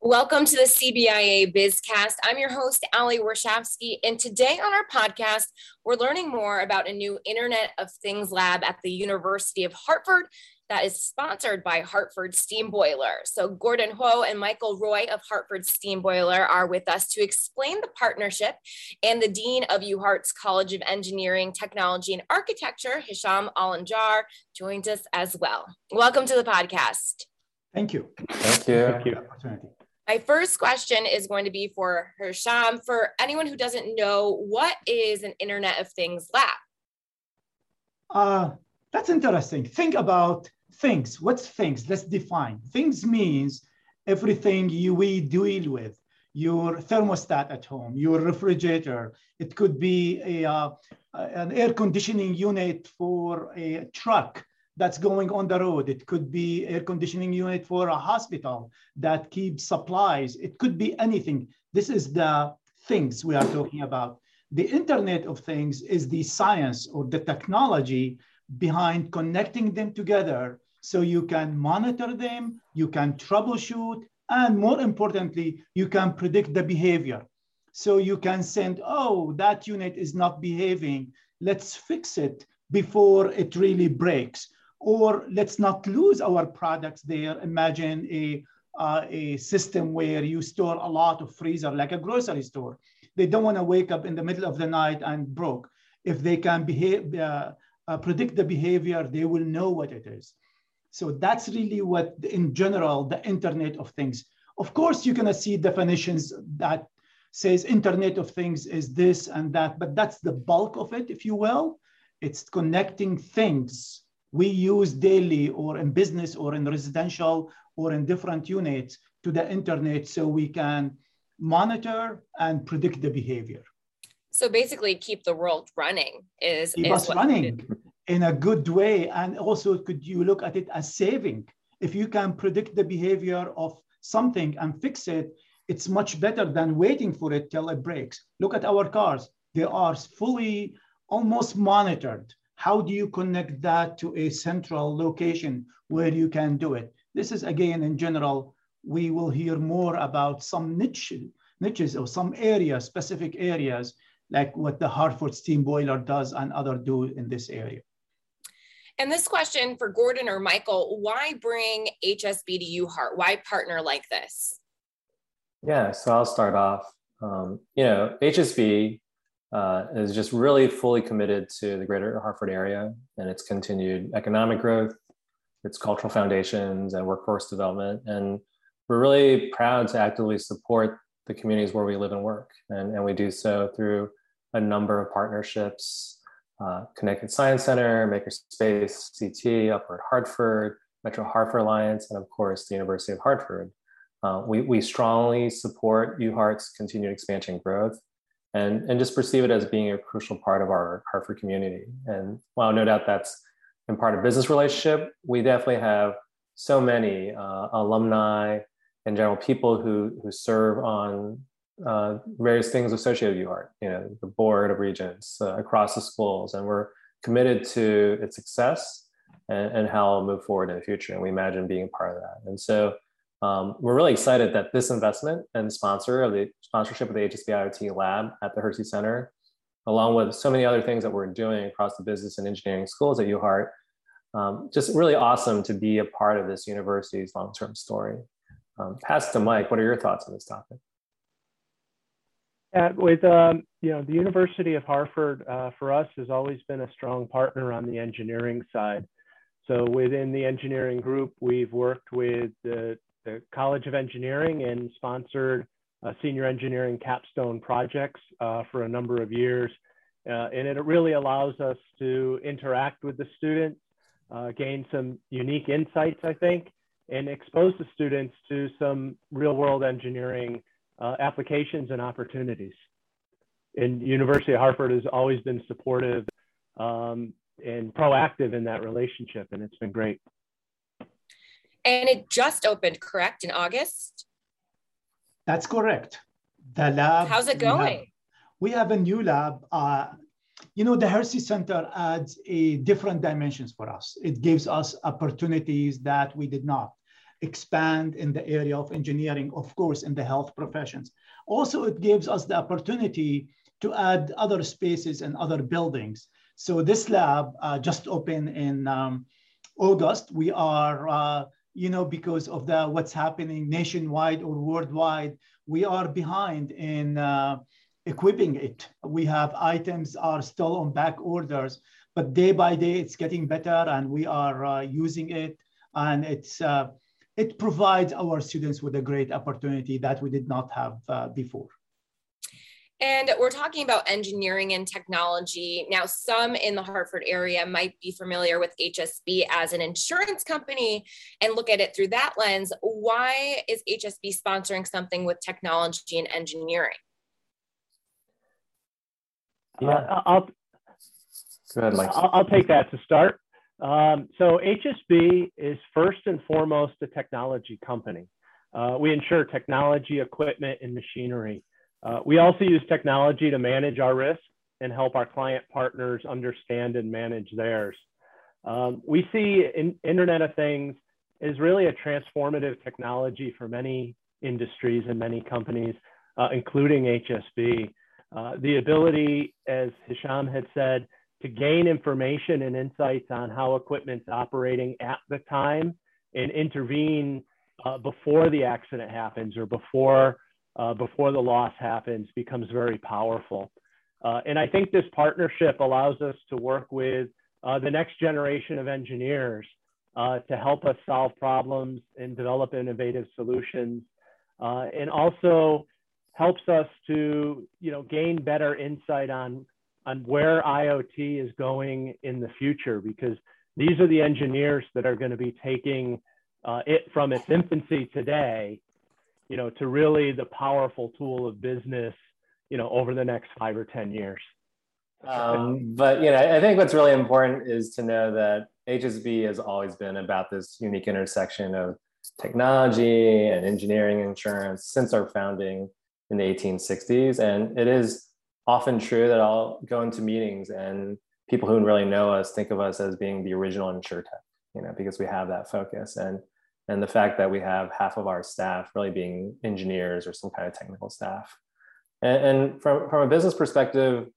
Welcome to the CBIA BizCast. I'm your host, Ali Warshawski, and today on our podcast, we're learning more about a new Internet of Things lab at the University of Hartford that is sponsored by Hartford Steam Boiler. So, Gordon Ho and Michael Roy of Hartford Steam Boiler are with us to explain the partnership, and the Dean of UHart's College of Engineering, Technology, and Architecture, Hisham Alnajjar, joins us as well. Welcome to the podcast. Thank you. Thank you. Thank you. My first question is going to be for Hisham. For anyone who doesn't know, what is an Internet of Things lab? Uh, that's interesting. Think about things. What's things? Let's define. Things means everything you we deal with. Your thermostat at home, your refrigerator. It could be a, uh, an air conditioning unit for a truck that's going on the road. It could be air conditioning unit for a hospital that keeps supplies. It could be anything. This is the things we are talking about. The Internet of Things is the science or the technology behind connecting them together so you can monitor them, you can troubleshoot, and more importantly, you can predict the behavior. So you can send, oh, that unit is not behaving. Let's fix it before it really breaks or let's not lose our products there. Imagine a, uh, a system where you store a lot of freezer, like a grocery store. They don't want to wake up in the middle of the night and broke. If they can behave, uh, uh, predict the behavior, they will know what it is. So that's really what, in general, the Internet of Things. Of course, you're to see definitions that says Internet of Things is this and that, but that's the bulk of it, if you will. It's connecting things we use daily or in business or in residential or in different units to the internet so we can monitor and predict the behavior. So basically keep the world running is, keep is us running in a good way. And also could you look at it as saving? If you can predict the behavior of something and fix it, it's much better than waiting for it till it breaks. Look at our cars. They are fully almost monitored how do you connect that to a central location where you can do it? This is again, in general, we will hear more about some niche, niches or some areas, specific areas, like what the Hartford steam boiler does and other do in this area. And this question for Gordon or Michael, why bring HSB to UHart? Why partner like this? Yeah, so I'll start off. Um, you know, HSB uh, is just really fully committed to the greater Hartford area and its continued economic growth, its cultural foundations, and workforce development. And we're really proud to actively support the communities where we live and work. And, and we do so through a number of partnerships uh, Connecticut Science Center, Makerspace, CT, Upward Hartford, Metro Hartford Alliance, and of course, the University of Hartford. Uh, we, we strongly support UHART's continued expansion growth and, and just perceive it as being a crucial part of our Hartford community. And while no doubt that's in part of business relationship, we definitely have so many uh, alumni and general people who, who serve on uh, various things associated with UHart, you know, the board of regents uh, across the schools, and we're committed to its success and, and how it'll move forward in the future. And we imagine being part of that. And so um, we're really excited that this investment and sponsor of the sponsorship of the HSB IoT lab at the Hursey Center, along with so many other things that we're doing across the business and engineering schools at UHart, um, just really awesome to be a part of this university's long-term story. Um, pass to Mike. What are your thoughts on this topic? Yeah, with um, you know the University of Hartford uh, for us has always been a strong partner on the engineering side. So within the engineering group, we've worked with the the College of Engineering and sponsored uh, senior engineering capstone projects uh, for a number of years. Uh, and it really allows us to interact with the students, uh, gain some unique insights, I think, and expose the students to some real world engineering uh, applications and opportunities. And University of Hartford has always been supportive um, and proactive in that relationship, and it's been great. And it just opened, correct, in August? That's correct. The lab. How's it going? We have, we have a new lab. Uh, you know, the Hursey Center adds a different dimensions for us. It gives us opportunities that we did not. expand in the area of engineering, of course, in the health professions. Also, it gives us the opportunity to add other spaces and other buildings. So this lab uh, just opened in um, August. We are, uh, you know, because of the what's happening nationwide or worldwide, we are behind in uh, equipping it. We have items are still on back orders, but day by day it's getting better, and we are uh, using it, and it's uh, it provides our students with a great opportunity that we did not have uh, before. And we're talking about engineering and technology. Now, some in the Hartford area might be familiar with HSB as an insurance company and look at it through that lens. Why is HSB sponsoring something with technology and engineering? Yeah, uh, I'll, go ahead, Mike. I'll, I'll take that to start. Um, so HSB is first and foremost a technology company. Uh, we insure technology, equipment, and machinery. Uh, we also use technology to manage our risk and help our client partners understand and manage theirs. Um, we see in Internet of Things is really a transformative technology for many industries and many companies, uh, including HSB. Uh, the ability, as Hisham had said, to gain information and insights on how equipment's operating at the time and intervene uh, before the accident happens or before uh, before the loss happens becomes very powerful. Uh, and I think this partnership allows us to work with uh, the next generation of engineers uh, to help us solve problems and develop innovative solutions, uh, and also helps us to you know gain better insight on on where IoT is going in the future because these are the engineers that are going to be taking uh, it from its infancy today you know, to really the powerful tool of business, you know, over the next five or 10 years. Um, but, you know, I think what's really important is to know that HSB has always been about this unique intersection of technology and engineering insurance since our founding in the 1860s. And it is often true that I'll go into meetings and people who really know us think of us as being the original insurtech, you know, because we have that focus. And and the fact that we have half of our staff really being engineers or some kind of technical staff. And, and from, from a business perspective,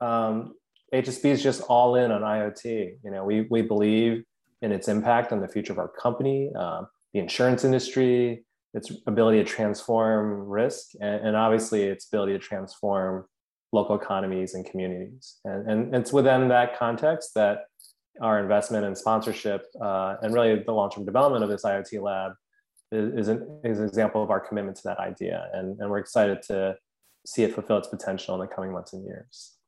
um, HSB is just all in on IoT. You know, we, we believe in its impact on the future of our company, uh, the insurance industry, its ability to transform risk, and, and, obviously its ability to transform local economies and communities. And, and it's within that context that our investment and sponsorship uh, and really the long-term development of this IoT lab is, is, an, is an example of our commitment to that idea. And, and we're excited to see it fulfill its potential in the coming months and years.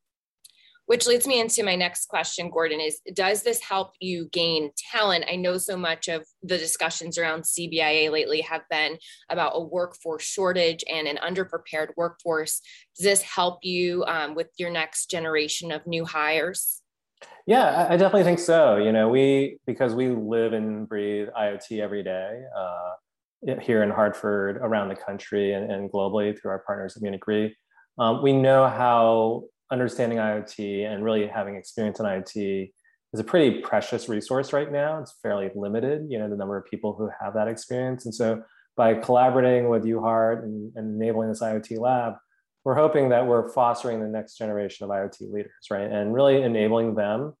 Which leads me into my next question, Gordon, is does this help you gain talent? I know so much of the discussions around CBIA lately have been about a workforce shortage and an underprepared workforce. Does this help you um, with your next generation of new hires? Yeah, I definitely think so. You know, we because we live and breathe IoT every day uh, here in Hartford, around the country, and, and globally through our partners at Munich Re. Um, we know how understanding IoT and really having experience in IoT is a pretty precious resource right now. It's fairly limited, you know, the number of people who have that experience. And so by collaborating with UHart and, and enabling this IoT lab, we're hoping that we're fostering the next generation of IoT leaders, right? And really enabling them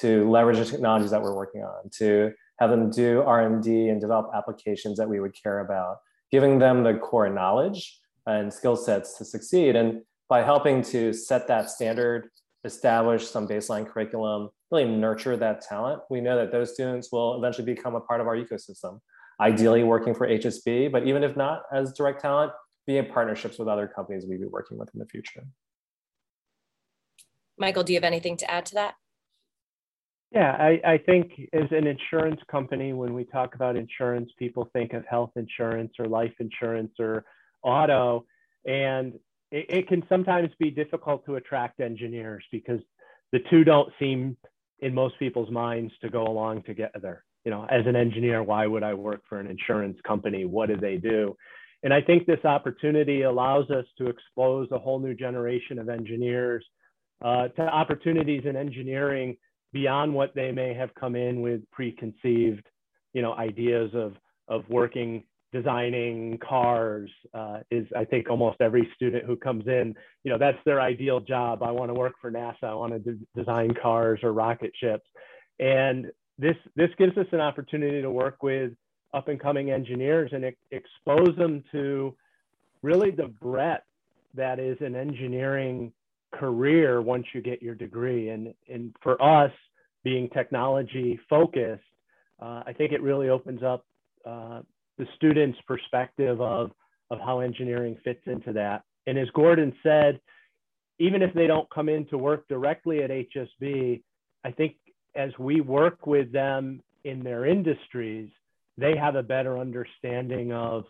to leverage the technologies that we're working on, to have them do R&D and develop applications that we would care about, giving them the core knowledge and skill sets to succeed. And by helping to set that standard, establish some baseline curriculum, really nurture that talent, we know that those students will eventually become a part of our ecosystem, ideally working for HSB, but even if not as direct talent, be in partnerships with other companies we'd be working with in the future. Michael, do you have anything to add to that? Yeah, I, I think as an insurance company, when we talk about insurance, people think of health insurance or life insurance or auto. And it, it can sometimes be difficult to attract engineers because the two don't seem in most people's minds to go along together. You know, as an engineer, why would I work for an insurance company? What do they do? And I think this opportunity allows us to expose a whole new generation of engineers uh, to opportunities in engineering beyond what they may have come in with preconceived, you know, ideas of of working designing cars uh, is i think almost every student who comes in you know that's their ideal job. I want to work for nasa. I want to de- design cars or rocket ships. And this this gives us an opportunity to work with up and coming engineers and expose them to really the breadth that is an engineering career once you get your degree. And, and for us, being technology focused, uh, I think it really opens up uh, the student's perspective of, of how engineering fits into that. And as Gordon said, even if they don't come in to work directly at HSB, I think as we work with them in their industries, they have a better understanding of,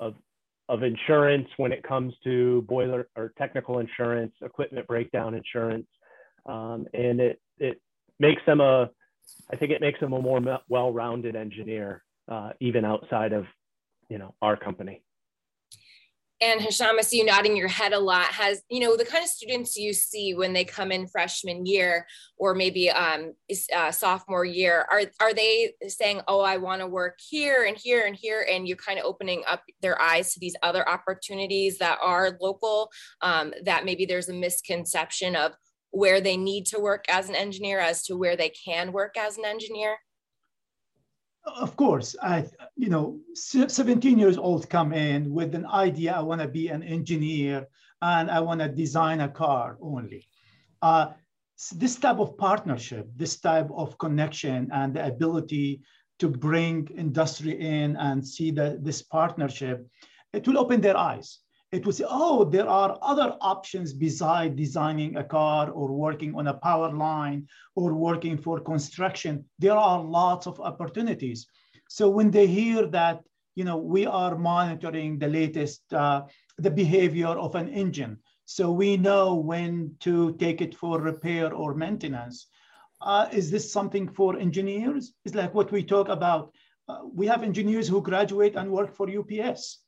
of, of insurance when it comes to boiler or technical insurance, equipment breakdown insurance. Um, and it, it makes them a, I think it makes them a more well-rounded engineer, uh, even outside of, you know, our company and Hisham, I see you nodding your head a lot. Has you know the kind of students you see when they come in freshman year or maybe um, uh, sophomore year? Are are they saying, "Oh, I want to work here and here and here," and you're kind of opening up their eyes to these other opportunities that are local? Um, that maybe there's a misconception of where they need to work as an engineer as to where they can work as an engineer of course, I, you know, 17 years old come in with an idea, I want to be an engineer and I want to design a car only. Uh, this type of partnership, this type of connection and the ability to bring industry in and see that this partnership, it will open their eyes it would say, oh, there are other options besides designing a car or working on a power line or working for construction. There are lots of opportunities. So when they hear that, you know, we are monitoring the latest, uh, the behavior of an engine. So we know when to take it for repair or maintenance. Uh, is this something for engineers? It's like what we talk about. Uh, we have engineers who graduate and work for UPS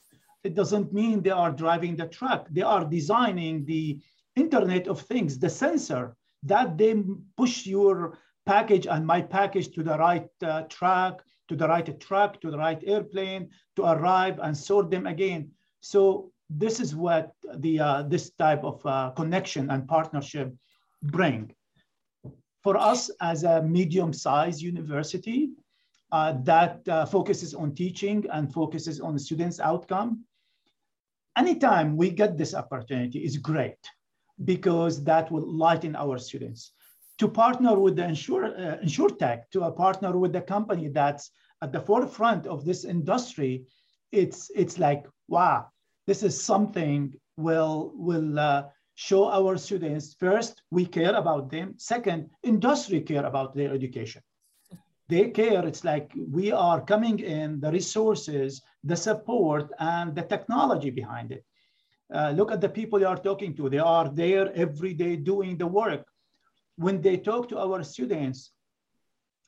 it doesn't mean they are driving the truck. They are designing the Internet of Things, the sensor that they push your package and my package to the right uh, track, to the right truck, to the right airplane, to arrive and sort them again. So this is what the uh, this type of uh, connection and partnership bring. For us as a medium-sized university uh, that uh, focuses on teaching and focuses on students' outcome, anytime we get this opportunity is great because that will lighten our students. To partner with the insure, uh, InsurTech, to a partner with the company that's at the forefront of this industry, it's, it's like, wow, this is something will, will uh, show our students, first, we care about them. Second, industry care about their education they care. It's like we are coming in, the resources, the support, and the technology behind it. Uh, look at the people you are talking to. They are there every day doing the work. When they talk to our students,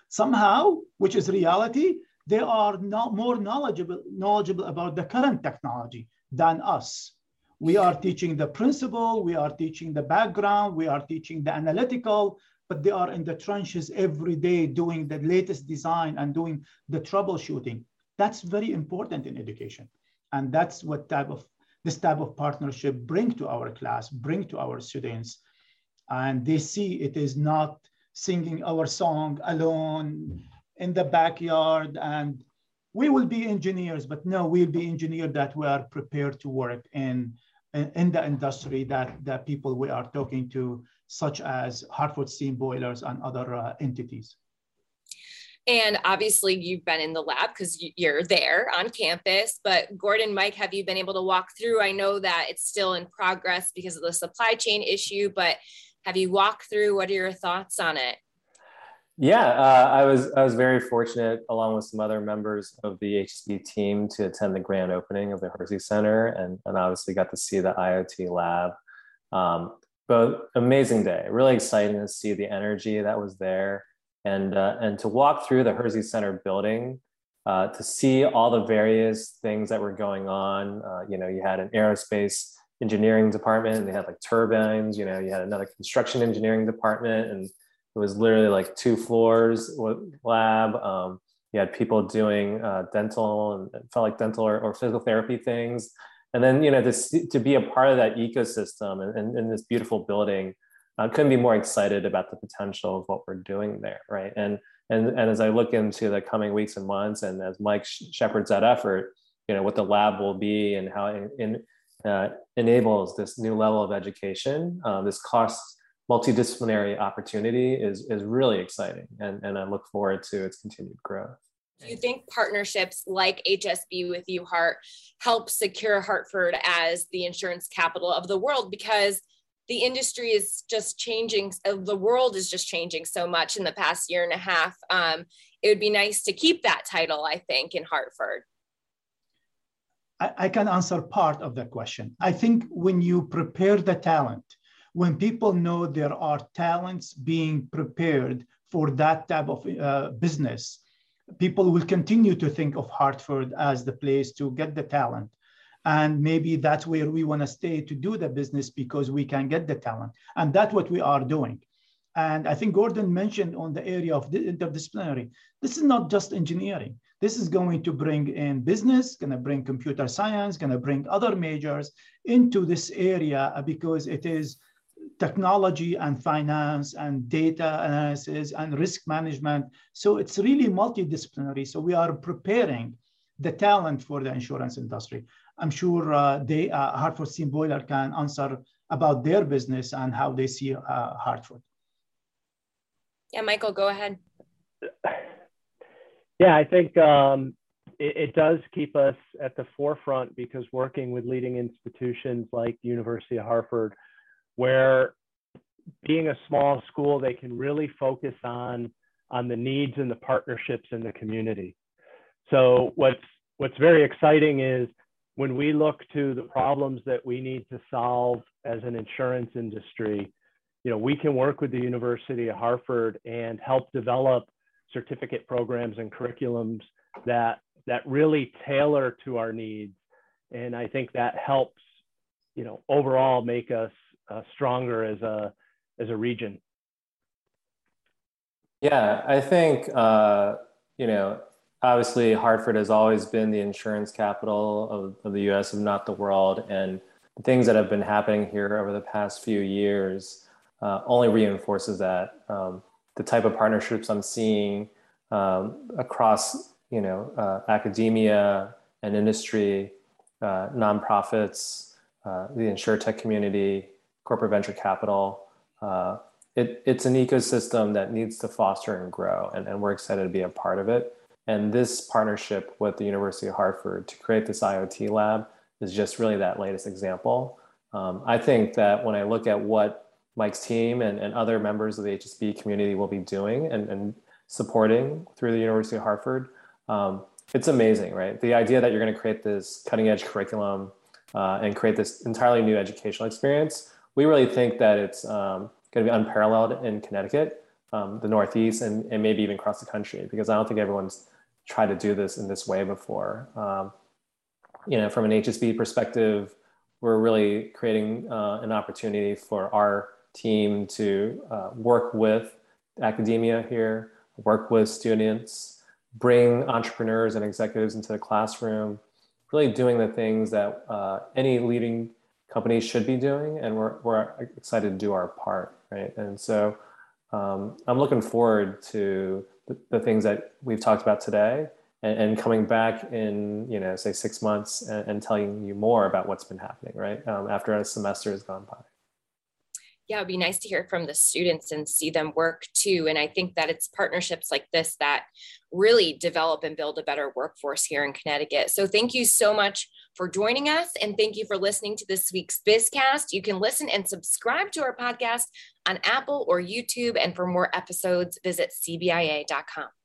somehow, which is reality, they are not more knowledgeable, knowledgeable about the current technology than us. We are teaching the principle, we are teaching the background, we are teaching the analytical, but they are in the trenches every day doing the latest design and doing the troubleshooting. That's very important in education. And that's what type of this type of partnership bring to our class, bring to our students. And they see it is not singing our song alone in the backyard and we will be engineers, but no, we'll be engineers that we are prepared to work in, in, the industry that the people we are talking to such as Hartford Steam Boilers and other uh, entities. And obviously, you've been in the lab because you're there on campus. But Gordon, Mike, have you been able to walk through? I know that it's still in progress because of the supply chain issue, but have you walked through? What are your thoughts on it? Yeah, uh, I was I was very fortunate, along with some other members of the HSB team, to attend the grand opening of the Hursey Center, and, and obviously got to see the IoT lab. Um, but amazing day. Really exciting to see the energy that was there, and uh, and to walk through the Hursey Center building, uh, to see all the various things that were going on. Uh, you know, you had an aerospace engineering department, and they had like turbines. You know, you had another construction engineering department, and it was literally like two floors lab. Um, You had people doing uh, dental and felt like dental or, or, physical therapy things. And then, you know, to, to be a part of that ecosystem and, and, and this beautiful building, I couldn't be more excited about the potential of what we're doing there, right? And and and as I look into the coming weeks and months, and as Mike shepherds that effort, you know, what the lab will be and how it in, uh, enables this new level of education, uh, this cost multidisciplinary opportunity is is really exciting, and and I look forward to its continued growth. Do you think partnerships like HSB with UHart help secure Hartford as the insurance capital of the world? Because the industry is just changing. Uh, the world is just changing so much in the past year and a half. Um, it would be nice to keep that title, I think, in Hartford. I, I can answer part of the question. I think when you prepare the talent, when people know there are talents being prepared for that type of uh, business, people will continue to think of Hartford as the place to get the talent and maybe that's where we want to stay to do the business because we can get the talent. And that's what we are doing. And i think gordon mentioned on the area of the interdisciplinary this is not just engineering. This is going to bring in business going to bring computer science going to bring other majors into this area because it is technology and finance and data analysis and risk management. So it's really multidisciplinary. So we are preparing the talent for the insurance industry I'm sure uh, they, uh, Hartford Steam Boiler can answer about their business and how they see uh, Hartford. Yeah, Michael, go ahead. Yeah, I think um, it, it, does keep us at the forefront because working with leading institutions like the University of Hartford, where being a small school, they can really focus on on the needs and the partnerships in the community. So what's what's very exciting is when we look to the problems that we need to solve as an insurance industry, you know, we can work with the University of Hartford and help develop certificate programs and curriculums that that really tailor to our needs. And I think that helps, you know, overall make us uh, stronger as a as a region. Yeah, I think uh, you know obviously Hartford has always been the insurance capital of, of the US, if not the world. And the things that have been happening here over the past few years uh, only reinforces that. Um, the type of partnerships I'm seeing um, across, you know, uh, academia and industry, uh, nonprofits, uh, the insurtech community, corporate venture capital. Uh, it, it's an ecosystem that needs to foster and grow, and, and we're excited to be a part of it. And this partnership with the University of Hartford to create this IoT lab is just really that latest example. Um, I think that when I look at what Mike's team and, and other members of the HSB community will be doing and, and supporting through the University of Hartford, um, it's amazing, right? The idea that you're going to create this cutting edge curriculum uh, and create this entirely new educational experience, we really think that it's um, going to be unparalleled in Connecticut, um, the Northeast, and, and maybe even across the country, because I don't think everyone's tried to do this in this way before. Um, you know, from an HSB perspective, we're really creating uh, an opportunity for our team to uh, work with academia here, work with students, bring entrepreneurs and executives into the classroom, really doing the things that uh, any leading company should be doing. And we're, we're excited to do our part, right? And so um, I'm looking forward to the, the things that we've talked about today and, and, coming back in, you know, say six months and, and telling you more about what's been happening, right? Um, after a semester has gone by. Yeah, it'd be nice to hear from the students and see them work too. And I think that it's partnerships like this that really develop and build a better workforce here in Connecticut. So thank you so much for joining us. And thank you for listening to this week's Bizcast. You can listen and subscribe to our podcast on Apple or YouTube. And for more episodes, visit cbia.com.